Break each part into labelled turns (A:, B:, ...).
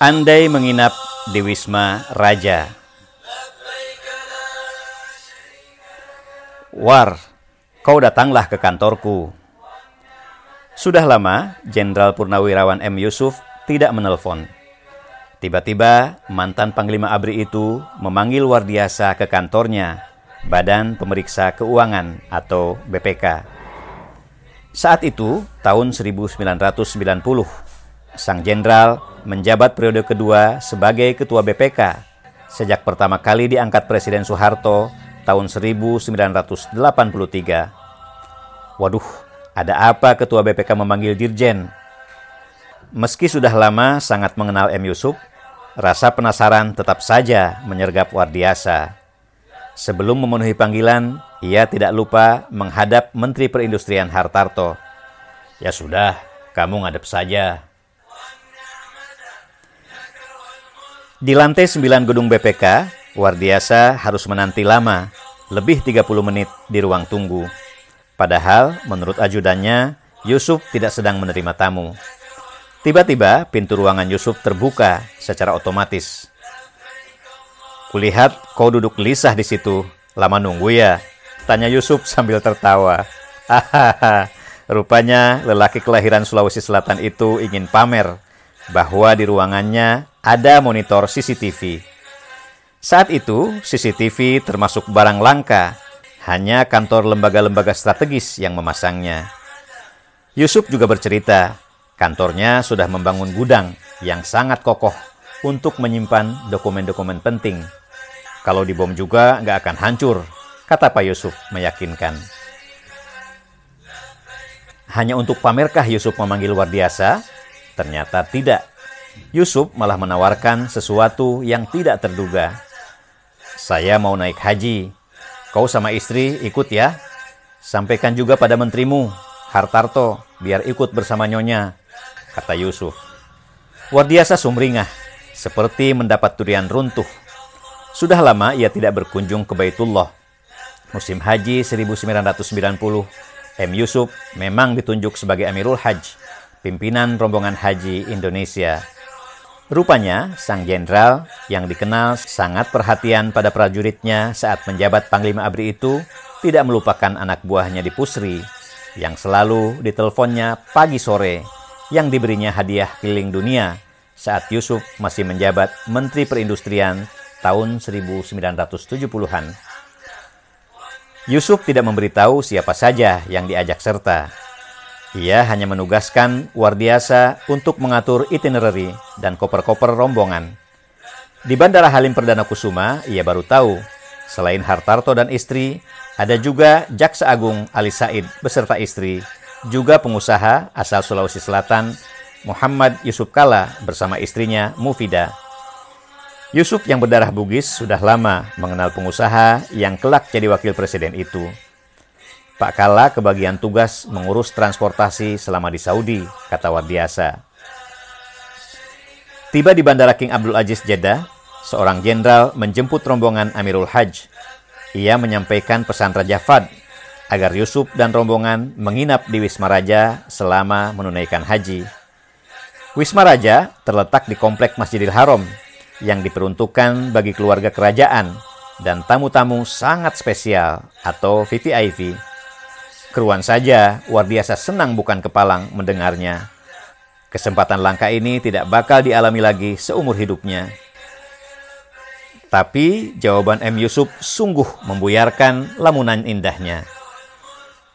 A: Andai menginap di Wisma Raja. War, kau datanglah ke kantorku. Sudah lama, Jenderal Purnawirawan M. Yusuf tidak menelpon. Tiba-tiba, mantan Panglima ABRI itu memanggil Wardiasa ke kantornya, Badan Pemeriksa Keuangan atau BPK. Saat itu, tahun 1990, Sang Jenderal menjabat periode kedua sebagai Ketua BPK sejak pertama kali diangkat Presiden Soeharto tahun 1983. Waduh, ada apa Ketua BPK memanggil Dirjen? Meski sudah lama sangat mengenal M. Yusuf, rasa penasaran tetap saja menyergap Wardiasa. Sebelum memenuhi panggilan, ia tidak lupa menghadap Menteri Perindustrian Hartarto. Ya sudah, kamu ngadep saja. Di lantai 9 gedung BPK, Wardiasa harus menanti lama, lebih 30 menit di ruang tunggu. Padahal, menurut ajudannya, Yusuf tidak sedang menerima tamu. Tiba-tiba, pintu ruangan Yusuf terbuka secara otomatis. Kulihat kau duduk gelisah di situ. Lama nunggu ya? Tanya Yusuf sambil tertawa. Hahaha, rupanya lelaki kelahiran Sulawesi Selatan itu ingin pamer bahwa di ruangannya ada monitor CCTV. Saat itu, CCTV termasuk barang langka, hanya kantor lembaga-lembaga strategis yang memasangnya. Yusuf juga bercerita, kantornya sudah membangun gudang yang sangat kokoh untuk menyimpan dokumen-dokumen penting. Kalau dibom juga nggak akan hancur, kata Pak Yusuf meyakinkan. Hanya untuk pamerkah Yusuf memanggil Wardiasa? Ternyata tidak. Yusuf malah menawarkan sesuatu yang tidak terduga. Saya mau naik haji. Kau sama istri ikut ya. Sampaikan juga pada menterimu, Hartarto, biar ikut bersama nyonya, kata Yusuf. Wardiasa sumringah, seperti mendapat durian runtuh. Sudah lama ia tidak berkunjung ke Baitullah. Musim haji 1990, M. Yusuf memang ditunjuk sebagai Amirul Hajj, pimpinan rombongan haji Indonesia. Rupanya, sang jenderal yang dikenal sangat perhatian pada prajuritnya saat menjabat Panglima ABRI itu tidak melupakan anak buahnya di Pusri yang selalu diteleponnya pagi sore yang diberinya hadiah keliling dunia saat Yusuf masih menjabat Menteri Perindustrian tahun 1970-an. Yusuf tidak memberitahu siapa saja yang diajak serta. Ia hanya menugaskan Wardiasa untuk mengatur itinerary dan koper-koper rombongan. Di Bandara Halim Perdana Kusuma, ia baru tahu, selain Hartarto dan istri, ada juga Jaksa Agung Ali Said beserta istri, juga pengusaha asal Sulawesi Selatan, Muhammad Yusuf Kala bersama istrinya Mufida. Yusuf yang berdarah Bugis sudah lama mengenal pengusaha yang kelak jadi wakil presiden itu. Pak Kala kebagian tugas mengurus transportasi selama di Saudi, kata Wardiasa. Tiba di Bandara King Abdul Aziz Jeddah, seorang jenderal menjemput rombongan Amirul Hajj. Ia menyampaikan pesan Raja Fad agar Yusuf dan rombongan menginap di Wisma Raja selama menunaikan haji. Wisma Raja terletak di komplek Masjidil Haram yang diperuntukkan bagi keluarga kerajaan dan tamu-tamu sangat spesial atau VVIP Keruan saja, Wardiasa senang bukan kepalang mendengarnya. Kesempatan langka ini tidak bakal dialami lagi seumur hidupnya. Tapi jawaban M. Yusuf sungguh membuyarkan lamunan indahnya.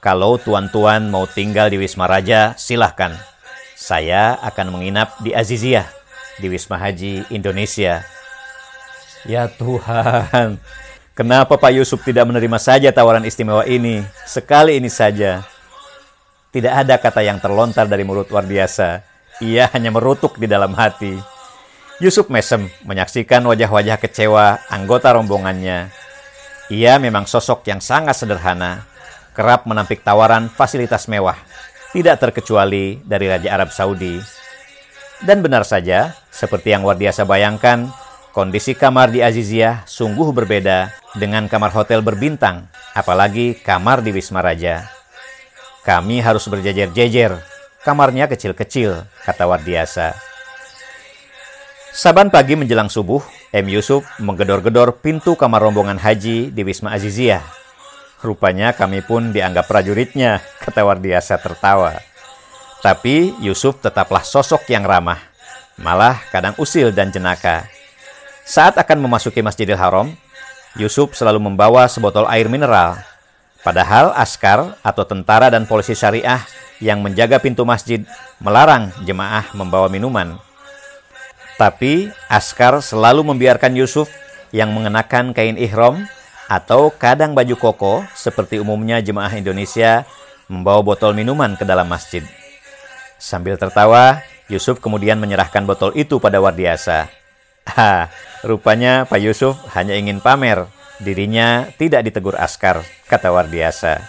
A: Kalau tuan-tuan mau tinggal di Wisma Raja, silahkan. Saya akan menginap di Aziziyah, di Wisma Haji Indonesia. Ya Tuhan, Kenapa Pak Yusuf tidak menerima saja tawaran istimewa ini? Sekali ini saja. Tidak ada kata yang terlontar dari mulut Wardiasa. Ia hanya merutuk di dalam hati. Yusuf mesem menyaksikan wajah-wajah kecewa anggota rombongannya. Ia memang sosok yang sangat sederhana, kerap menampik tawaran fasilitas mewah, tidak terkecuali dari Raja Arab Saudi. Dan benar saja, seperti yang Wardiasa bayangkan, Kondisi kamar di Aziziyah sungguh berbeda dengan kamar hotel berbintang, apalagi kamar di Wisma Raja. Kami harus berjejer-jejer, kamarnya kecil-kecil, kata Wardiasa. Saban pagi menjelang subuh, M. Yusuf menggedor-gedor pintu kamar rombongan haji di Wisma Aziziyah. Rupanya kami pun dianggap prajuritnya, kata Wardiasa tertawa. Tapi Yusuf tetaplah sosok yang ramah, malah kadang usil dan jenaka. Saat akan memasuki Masjidil Haram, Yusuf selalu membawa sebotol air mineral. Padahal askar atau tentara dan polisi syariah yang menjaga pintu masjid melarang jemaah membawa minuman. Tapi Askar selalu membiarkan Yusuf yang mengenakan kain ihram atau kadang baju koko seperti umumnya jemaah Indonesia membawa botol minuman ke dalam masjid. Sambil tertawa, Yusuf kemudian menyerahkan botol itu pada Wardiasa. Ha, rupanya Pak Yusuf hanya ingin pamer, dirinya tidak ditegur Askar, kata Wardiasa.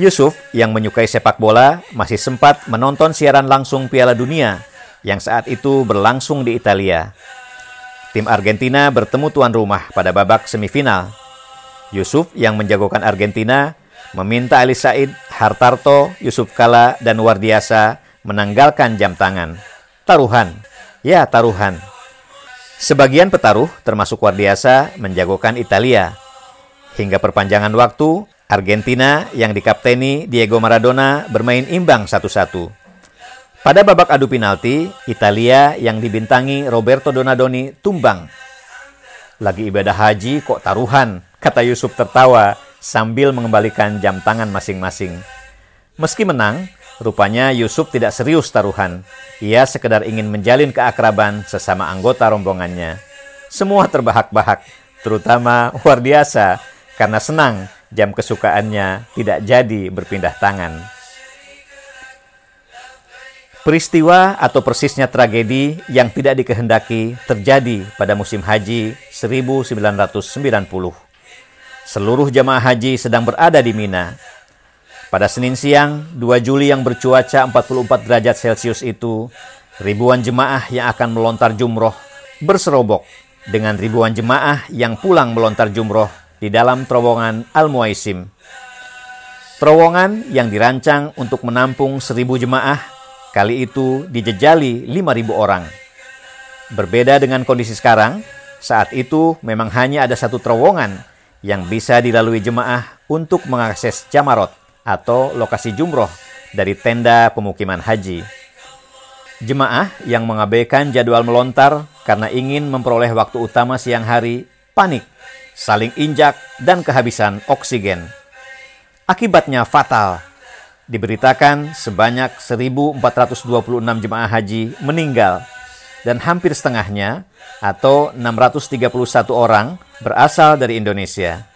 A: Yusuf yang menyukai sepak bola masih sempat menonton siaran langsung Piala Dunia yang saat itu berlangsung di Italia. Tim Argentina bertemu tuan rumah pada babak semifinal. Yusuf yang menjagokan Argentina meminta Ali Said, Hartarto, Yusuf Kala, dan Wardiasa menanggalkan jam tangan. Taruhan. Ya, taruhan. Sebagian petaruh, termasuk Wardiasa, menjagokan Italia. Hingga perpanjangan waktu, Argentina yang dikapteni Diego Maradona bermain imbang satu-satu. Pada babak adu penalti, Italia yang dibintangi Roberto Donadoni tumbang. Lagi ibadah haji kok taruhan, kata Yusuf tertawa sambil mengembalikan jam tangan masing-masing. Meski menang, rupanya Yusuf tidak serius taruhan. Ia sekedar ingin menjalin keakraban sesama anggota rombongannya. Semua terbahak-bahak, terutama Wardiasa, karena senang jam kesukaannya tidak jadi berpindah tangan. Peristiwa atau persisnya tragedi yang tidak dikehendaki terjadi pada musim haji 1990. Seluruh jamaah haji sedang berada di Mina. Pada Senin siang, 2 Juli yang bercuaca 44 derajat Celcius itu, ribuan jemaah yang akan melontar jumroh berserobok dengan ribuan jemaah yang pulang melontar jumroh di dalam terowongan Al-Muaisim. Terowongan yang dirancang untuk menampung seribu jemaah Kali itu dijejali 5.000 orang. Berbeda dengan kondisi sekarang, saat itu memang hanya ada satu terowongan yang bisa dilalui jemaah untuk mengakses Jamarot atau lokasi jumroh dari tenda pemukiman haji. Jemaah yang mengabaikan jadwal melontar karena ingin memperoleh waktu utama siang hari, panik, saling injak, dan kehabisan oksigen. Akibatnya fatal diberitakan sebanyak 1.426 jemaah haji meninggal dan hampir setengahnya atau 631 orang berasal dari Indonesia.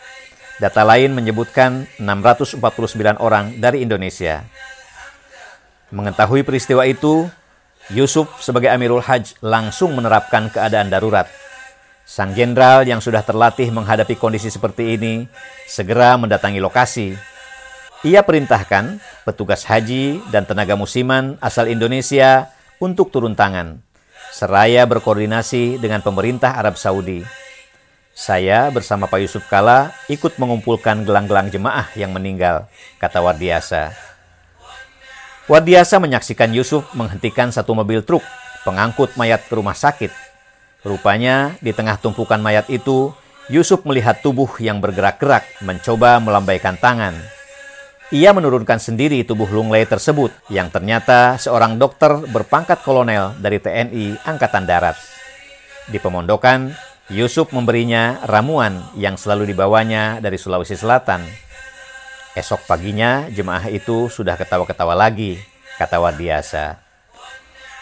A: Data lain menyebutkan 649 orang dari Indonesia. Mengetahui peristiwa itu, Yusuf sebagai Amirul Hajj langsung menerapkan keadaan darurat. Sang jenderal yang sudah terlatih menghadapi kondisi seperti ini segera mendatangi lokasi ia perintahkan petugas haji dan tenaga musiman asal Indonesia untuk turun tangan, seraya berkoordinasi dengan pemerintah Arab Saudi. Saya bersama Pak Yusuf Kala ikut mengumpulkan gelang-gelang jemaah yang meninggal, kata Wardiasa. Wardiasa menyaksikan Yusuf menghentikan satu mobil truk pengangkut mayat ke rumah sakit. Rupanya di tengah tumpukan mayat itu, Yusuf melihat tubuh yang bergerak-gerak mencoba melambaikan tangan. Ia menurunkan sendiri tubuh Lunglei tersebut yang ternyata seorang dokter berpangkat kolonel dari TNI Angkatan Darat. Di pemondokan, Yusuf memberinya ramuan yang selalu dibawanya dari Sulawesi Selatan. Esok paginya jemaah itu sudah ketawa-ketawa lagi, kata Wardiasa.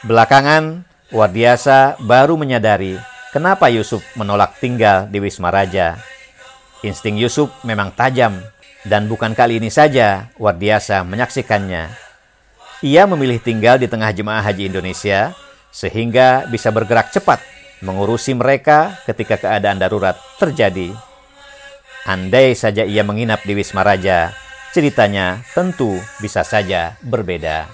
A: Belakangan, Wardiasa baru menyadari kenapa Yusuf menolak tinggal di Wisma Raja. Insting Yusuf memang tajam dan bukan kali ini saja Wardiasa menyaksikannya. Ia memilih tinggal di tengah jemaah haji Indonesia sehingga bisa bergerak cepat mengurusi mereka ketika keadaan darurat terjadi. Andai saja ia menginap di Wisma Raja, ceritanya tentu bisa saja berbeda.